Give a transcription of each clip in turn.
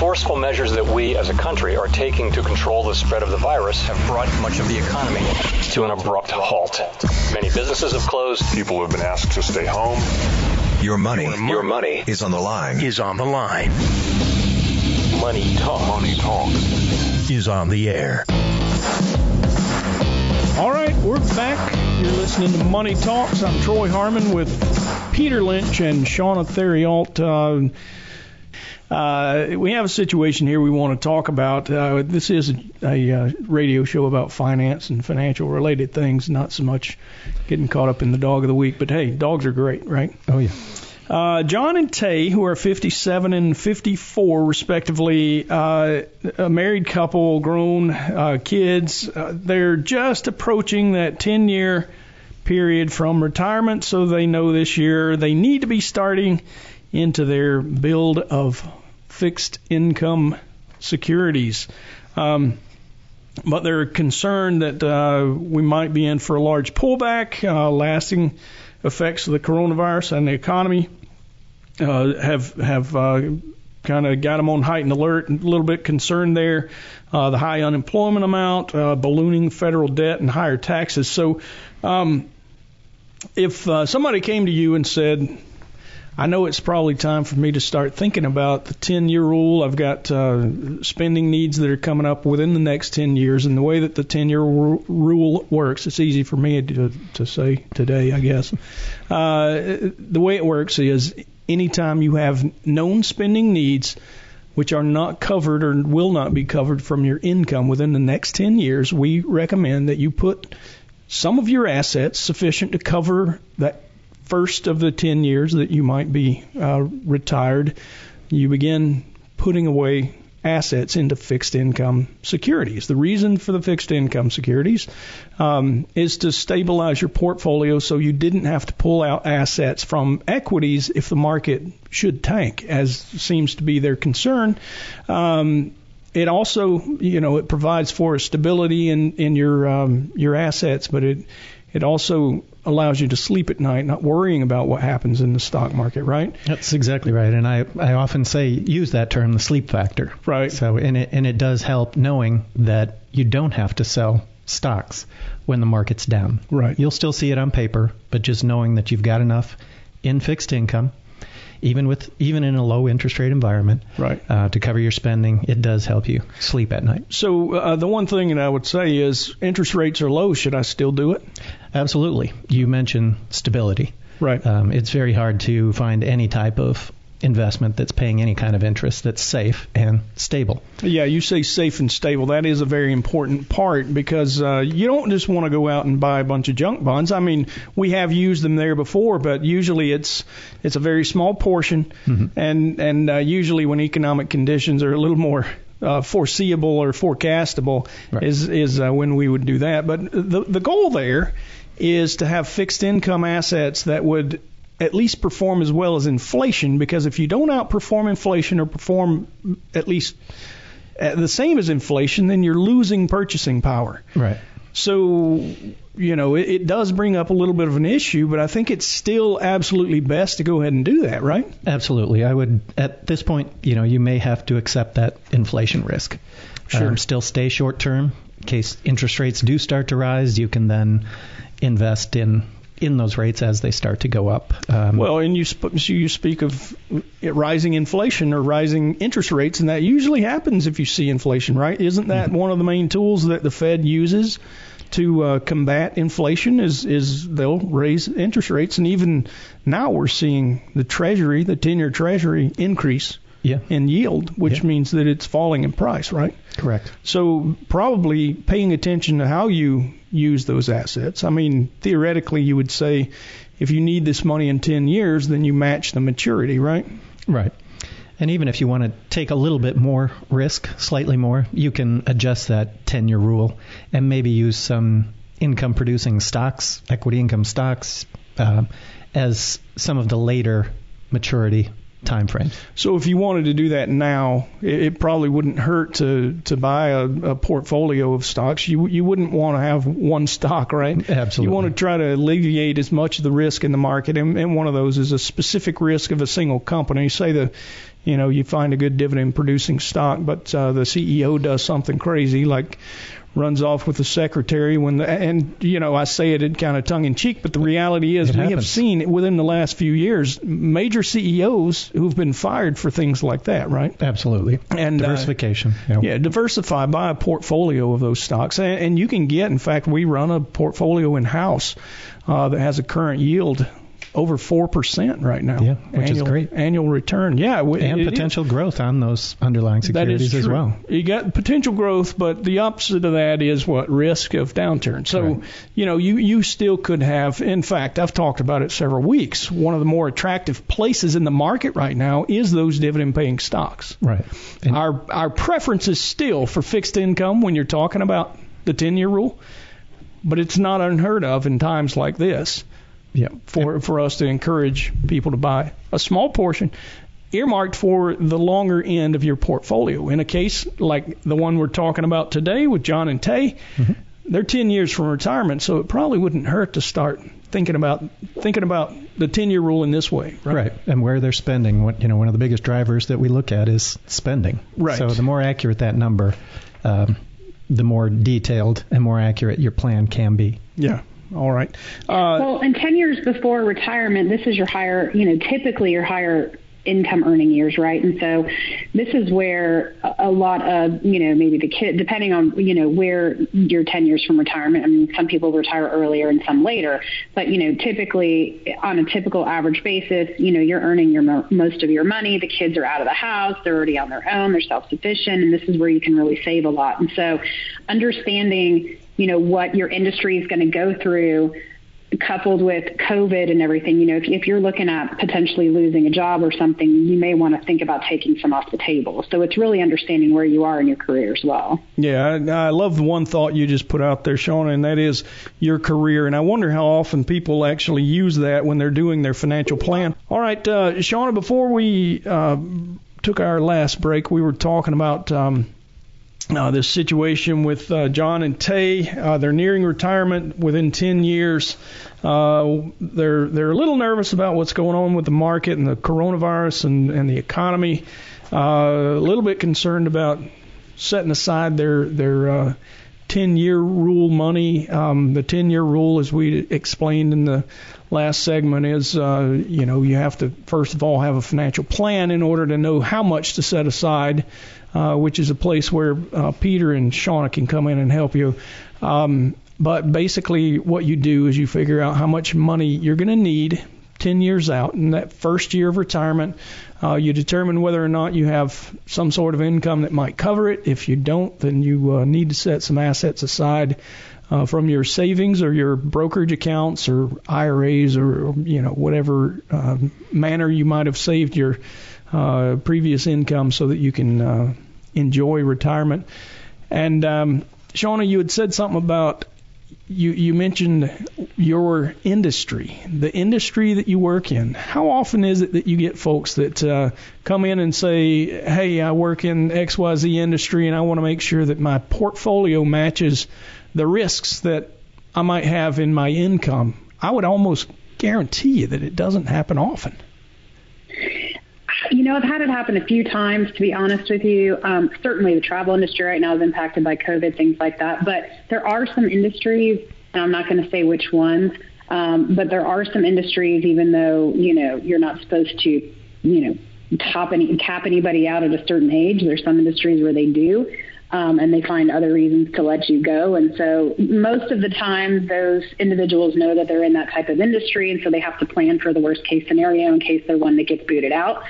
forceful measures that we as a country are taking to control the spread of the virus have brought much of the economy to an abrupt halt. Many businesses have closed. People have been asked to stay home. Your money, Your money is on the line. is on the line, money talk. Money talk. is on the air. All right, we're back. You're listening to Money Talks. I'm Troy Harmon with Peter Lynch and Shauna Theriault. Uh, uh, we have a situation here we want to talk about. Uh, this is a, a uh, radio show about finance and financial related things, not so much getting caught up in the dog of the week. But hey, dogs are great, right? Oh yeah. Uh, John and Tay, who are 57 and 54 respectively, uh, a married couple, grown uh, kids, uh, they're just approaching that 10 year period from retirement, so they know this year they need to be starting into their build of fixed income securities. Um, but they're concerned that uh, we might be in for a large pullback, uh, lasting effects of the coronavirus and the economy uh, have have uh, kind of got them on heightened alert, a little bit concerned there. Uh, the high unemployment amount, uh, ballooning federal debt, and higher taxes. So, um, if somebody came to you and said, I know it's probably time for me to start thinking about the 10 year rule. I've got uh, spending needs that are coming up within the next 10 years, and the way that the 10 year ru- rule works, it's easy for me to, to say today, I guess. Uh, the way it works is anytime you have known spending needs which are not covered or will not be covered from your income within the next 10 years, we recommend that you put some of your assets sufficient to cover that first of the 10 years that you might be uh, retired. You begin putting away assets into fixed income securities. The reason for the fixed income securities um, is to stabilize your portfolio so you didn't have to pull out assets from equities if the market should tank, as seems to be their concern. Um, it also, you know, it provides for stability in in your um, your assets, but it it also allows you to sleep at night, not worrying about what happens in the stock market, right? That's exactly right. And I, I often say use that term, the sleep factor. Right. So and it and it does help knowing that you don't have to sell stocks when the market's down. Right. You'll still see it on paper, but just knowing that you've got enough in fixed income, even with even in a low interest rate environment, Right. uh, to cover your spending, it does help you sleep at night. So uh, the one thing that I would say is interest rates are low. Should I still do it? Absolutely. You mentioned stability. Right. Um, it's very hard to find any type of investment that's paying any kind of interest that's safe and stable. Yeah, you say safe and stable. That is a very important part because uh, you don't just want to go out and buy a bunch of junk bonds. I mean, we have used them there before, but usually it's it's a very small portion, and and uh, usually when economic conditions are a little more uh, foreseeable or forecastable Right. is is uh, when we would do that. But the the goal there is to have fixed income assets that would at least perform as well as inflation because if you don't outperform inflation or perform at least at the same as inflation, then you're losing purchasing power. Right. So, you know, it, it does bring up a little bit of an issue, but I think it's still absolutely best to go ahead and do that, right? Absolutely. I would, at this point, you know, you may have to accept that inflation risk. Sure. Um, still stay short term. In case interest rates do start to rise, you can then invest in in those rates as they start to go up. Um, Well, and you sp- you speak of rising inflation or rising interest rates, and that usually happens if you see inflation, right? Isn't that one of the main tools that the Fed uses to uh, combat inflation? Is is they'll raise interest rates, and even now we're seeing the Treasury, the ten-year Treasury, increase yeah, in yield, which Yeah. means that it's falling in price, right? correct. So probably paying attention to how you use those assets. I mean, theoretically, you would say if you need this money in 10 years, then you match the maturity, right? Right. And even if you want to take a little bit more risk, slightly more, you can adjust that 10 year rule and maybe use some income producing stocks, equity income stocks, uh, as some of the later maturity time frames. So if you wanted to do that now, it, it probably wouldn't hurt to to buy a, a portfolio of stocks. You you wouldn't want to have one stock, right? Absolutely. You want to try to alleviate as much of the risk in the market, and, and one of those is a specific risk of a single company. Say the you know, you find a good dividend producing stock, but uh, the CEO does something crazy like runs off with the secretary when the and you know I say it in kind of tongue in cheek, but the reality is we have seen within the last few years major CEOs who've been fired for things like that, right? Absolutely. And uh, Diversification. you know. yeah, diversify, buy a portfolio of those stocks, and, and you can get. In fact, we run a portfolio in house uh, that has a current yield over four percent right now. Yeah, which is annual, great. Annual return, yeah, w- and it is. potential growth on those underlying securities as well. You got potential growth, but the opposite of that is what risk of downturn. So, Right. you know, you you still could have. In fact, I've talked about it several weeks. One of the more attractive places in the market right now is those dividend-paying stocks. Right. And Our our preference is still for fixed income when you're talking about the 10-year rule, but it's not unheard of in times like this yeah. for for us to encourage people to buy a small portion earmarked for the longer end of your portfolio. In a case like the one we're talking about today with John and Tay, they're 10 years from retirement, so it probably wouldn't hurt to start thinking about thinking about the 10-year rule in this way, right? Right, and where they're spending. What you know, one of the biggest drivers that we look at is spending. Right. So the more accurate that number, um, the more detailed and more accurate your plan can be. Yeah. All right. Uh, Well, and 10 years before retirement, this is your higher, you know, typically your higher income earning years, right? And so this is where a lot of, you know, maybe the kid, depending on, you know, where you're 10 years from retirement. I mean, some people retire earlier and some later, but, you know, typically on a typical average basis, you know, you're earning your mo- most of your money. The kids are out of the house. They're already on their own. They're self-sufficient. And this is where you can really save a lot. And so understanding, you know, what your industry is going to go through coupled with COVID and everything, you know, if, if you're looking at potentially losing a job or something, you may want to think about taking some off the table. So it's really understanding where you are in your career as well. Yeah, I, I love the one thought you just put out there, Shauna, and that is your career. And I wonder how often people actually use that when they're doing their financial plan. All right, uh, Shauna, before we uh, took our last break, we were talking about. Um, uh, this situation with uh, John and Tay, uh, they're nearing retirement within 10 years. Uh, they're they're a little nervous about what's going on with the market and the coronavirus and, and the economy. Uh, a little bit concerned about setting aside their their uh, 10 year rule money. Um, the 10 year rule, as we explained in the last segment, is uh, you know you have to first of all have a financial plan in order to know how much to set aside, uh, which is a place where uh, Peter and Shauna can come in and help you. Um, but basically, what you do is you figure out how much money you're going to need 10 years out. In that first year of retirement, uh, you determine whether or not you have some sort of income that might cover it. If you don't, then you uh, need to set some assets aside uh, from your savings or your brokerage accounts or IRAs or you know whatever uh, manner you might have saved your uh, previous income so that you can uh, enjoy retirement. And um, Shauna, you had said something about you you mentioned your industry, the industry that you work in. How often is it that you get folks that uh, come in and say, "Hey, I work in XYZ industry and I want to make sure that my portfolio matches the risks that I might have in my income." I would almost guarantee you that it doesn't happen often. You know, I've had it happen a few times, to be honest with you. Um, certainly, the travel industry right now is impacted by COVID, things like that. But there are some industries, and I'm not going to say which ones, um, but there are some industries, even though you know you're not supposed to, you know, top any cap anybody out at a certain age. There's some industries where they do. Um, and they find other reasons to let you go. And so most of the time, those individuals know that they're in that type of industry, and so they have to plan for the worst case scenario in case they're one that gets booted out.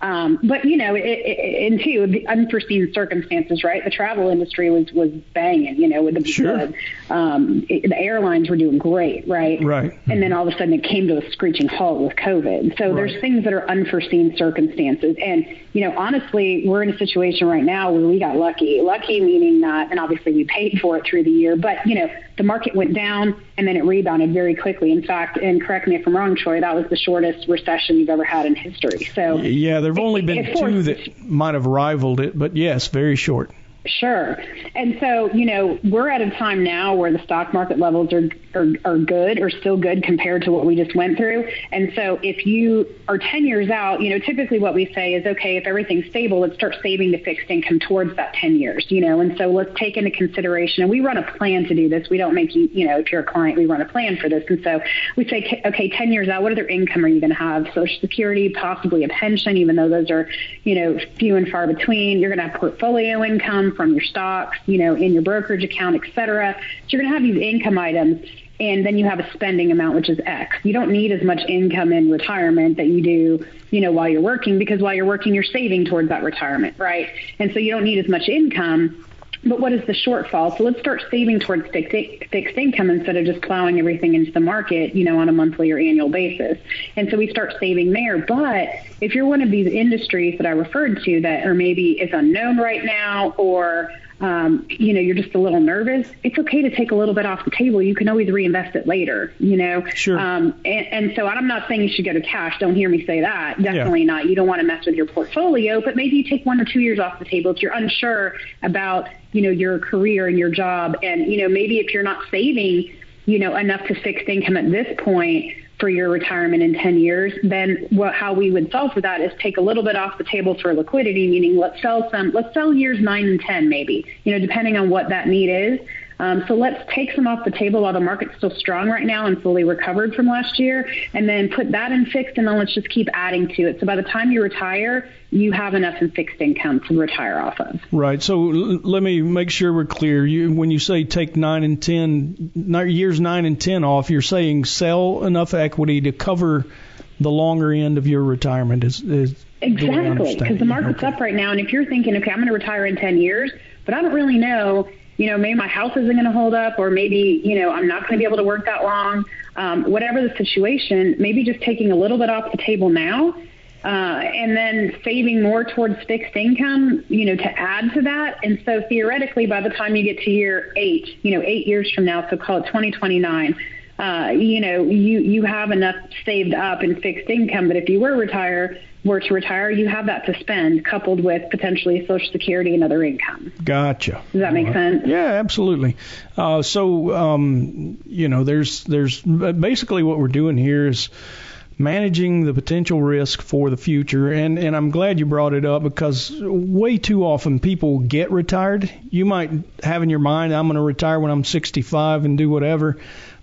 Um, but you know, it, it, and two, the unforeseen circumstances, right? The travel industry was was banging, you know, with the Sure. um, it, the airlines were doing great, right? Right. And then all of a sudden it came to a screeching halt with COVID. So there's things that are unforeseen circumstances. And, you know, honestly, we're in a situation right now where we got lucky. Lucky meaning that, and obviously we paid for it through the year, but, you know, the market went down and then it rebounded very quickly. In fact, and correct me if I'm wrong, Troy, that was the shortest recession you've ever had in history. So, Yeah, there've only been two that might have rivaled it, but yes, very short. Sure. And so, you know, we're at a time now where the stock market levels are, are, are good or still good compared to what we just went through. And so if you are 10 years out, you know, typically what we say is, okay, if everything's stable, let's start saving the fixed income towards that 10 years, you know, and so let's take into consideration, and we run a plan to do this. We don't make you, you know, if you're a client, we run a plan for this. And so we say, okay, 10 years out, what other income are you going to have? Social Security, possibly a pension, even though those are, you know, few and far between. You're going to have portfolio income from your stocks, you know, in your brokerage account, et cetera. So you're going to have these income items and then you have a spending amount which is X. You don't need as much income in retirement that you do, you know, while you're working because while you're working you're saving towards that retirement, right? And so you don't need as much income. But what is the shortfall? So let's start saving towards fixed, income instead of just plowing everything into the market, you know, on a monthly or annual basis. And so we start saving there. But if you're one of these industries that I referred to that or maybe is unknown right now or um, you know, you're just a little nervous, it's okay to take a little bit off the table. You can always reinvest it later, you know? Sure. Um, and, and so I'm not saying you should go to cash. Don't hear me say that. Definitely yeah. not. You don't want to mess with your portfolio, but maybe you take one or two years off the table if you're unsure about, you know, your career and your job. And, you know, maybe if you're not saving, you know, enough to fixed income at this point, for your retirement in 10 years, then what, how we would solve for that is take a little bit off the table for liquidity, meaning let's sell some, let's sell years nine and 10 maybe, you know, depending on what that need is. Um, so let's take some off the table while the market's still strong right now and fully recovered from last year, and then put that in fixed, and then let's just keep adding to it. So by the time you retire, you have enough in fixed income to retire off of. Right. So l- let me make sure we're clear. You, when you say take nine and ten years nine and ten off, you're saying sell enough equity to cover the longer end of your retirement. Is, is exactly because the market's okay. up right now, and if you're thinking, okay, I'm going to retire in ten years, but I don't really know you know, maybe my house isn't going to hold up, or maybe, you know, I'm not going to be able to work that long. Um, whatever the situation, maybe just taking a little bit off the table now uh, and then saving more towards fixed income, you know, to add to that. And so theoretically, by the time you get to year eight, you know, eight years from now, so call it 2029, uh, you know, you, you have enough saved up in fixed income. But if you were retire, were to retire, you have that to spend, coupled with potentially Social Security and other income. Gotcha. Does that make sense? Yeah, absolutely. Uh, so, um, you know, there's there's basically what we're doing here is managing the potential risk for the future. And, and I'm glad you brought it up because way too often people get retired. You might have in your mind, I'm going to retire when I'm 65 and do whatever.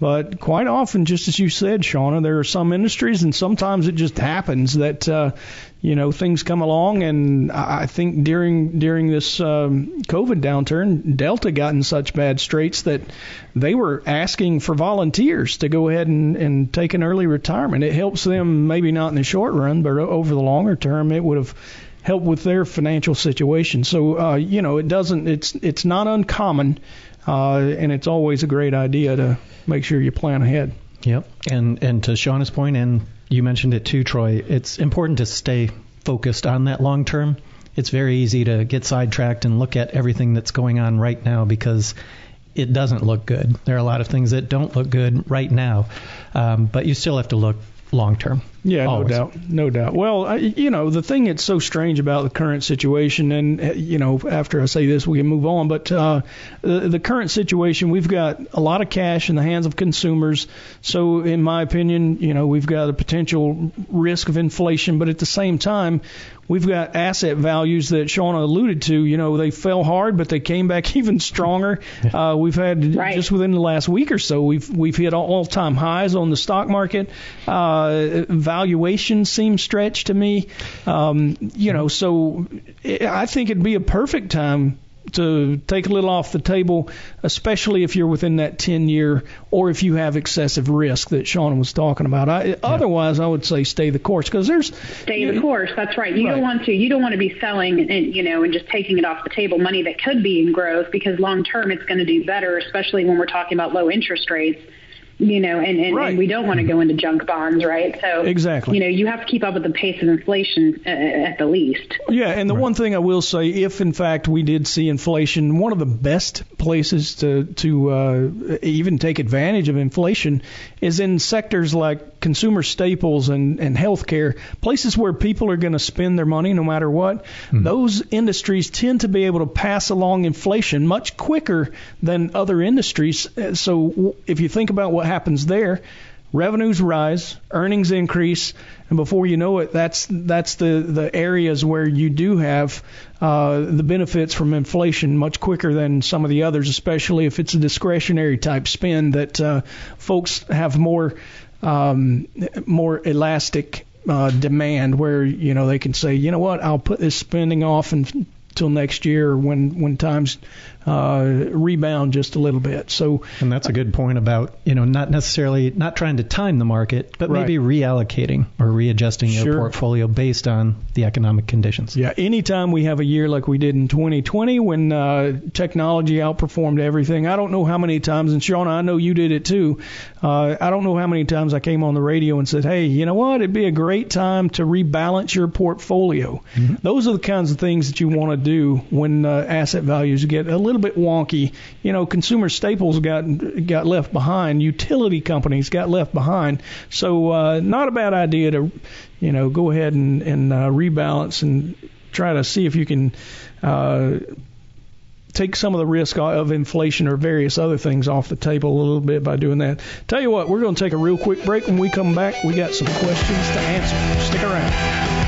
But quite often, just as you said, Shauna, there are some industries, and sometimes it just happens that uh, you know things come along. And I think during during this um, COVID downturn, Delta got in such bad straits that they were asking for volunteers to go ahead and, and take an early retirement. It helps them, maybe not in the short run, but over the longer term, it would have helped with their financial situation. So uh, you know, it doesn't. It's it's not uncommon uh, and it's always a great idea to make sure you plan ahead. Yep. And and to Shauna's point, and you mentioned it too, Troy. It's important to stay focused on that long term. It's very easy to get sidetracked and look at everything that's going on right now because it doesn't look good. There are a lot of things that don't look good right now, um, but you still have to look long term. Yeah, Always. no doubt, no doubt. Well, I, you know, the thing that's so strange about the current situation, and uh, you know, after I say this, we can move on. But uh, the, the current situation, we've got a lot of cash in the hands of consumers. So, in my opinion, you know, we've got a potential risk of inflation, but at the same time, we've got asset values that Shauna alluded to. You know, they fell hard, but they came back even stronger. Uh, we've had right. just within the last week or so, we've we've hit all-time highs on the stock market. Uh, valuation seems stretched to me. Um, you know, so I think it'd be a perfect time to take a little off the table, especially if you're within that 10 year or if you have excessive risk that Sean was talking about. I, yeah. Otherwise, I would say stay the course because there's stay the course. That's right. You right. don't want to you don't want to be selling and you know and just taking it off the table money that could be in growth because long term it's going to do better, especially when we're talking about low interest rates you know, and, and, right. and, we don't want to go into junk bonds, right? So exactly, you know, you have to keep up with the pace of inflation uh, at the least. Yeah, and the right. one thing I will say, if in fact we did see inflation, one of the best places to to uh, even take advantage of inflation is in sectors like consumer staples and and healthcare, places where people are going to spend their money no matter what. Those industries tend to be able to pass along inflation much quicker than other industries. Uh, So if you think about what happens there, revenues rise, earnings increase, and before you know it, that's that's the the areas where you do have uh, the benefits from inflation much quicker than some of the others, especially if it's a discretionary type spend that uh, folks have more um, more elastic uh, demand, where you know they can say, you know what, I'll put this spending off until next year when when times uh, rebound just a little bit. So And that's a good point about, you know, not necessarily not trying to time the market, but Right. maybe reallocating or readjusting your Sure. portfolio based on the economic conditions. Yeah, anytime we have a year like we did in 2020 when uh, technology outperformed everything, I don't know how many times, and Shauna, I know you did it too. Uh, I don't know how many times I came on the radio and said, hey, you know what? It'd be a great time to rebalance your portfolio. Those are the kinds of things that you want to do when uh, asset values get a little bit wonky. You know, consumer staples got got left behind, utility companies got left behind. So, uh, not a bad idea to, you know, go ahead and, and uh, rebalance and try to see if you can uh, take some of the risk of inflation or various other things off the table a little bit by doing that. Tell you what, we're going to take a real quick break. When we come back, we got some questions to answer. Stick around.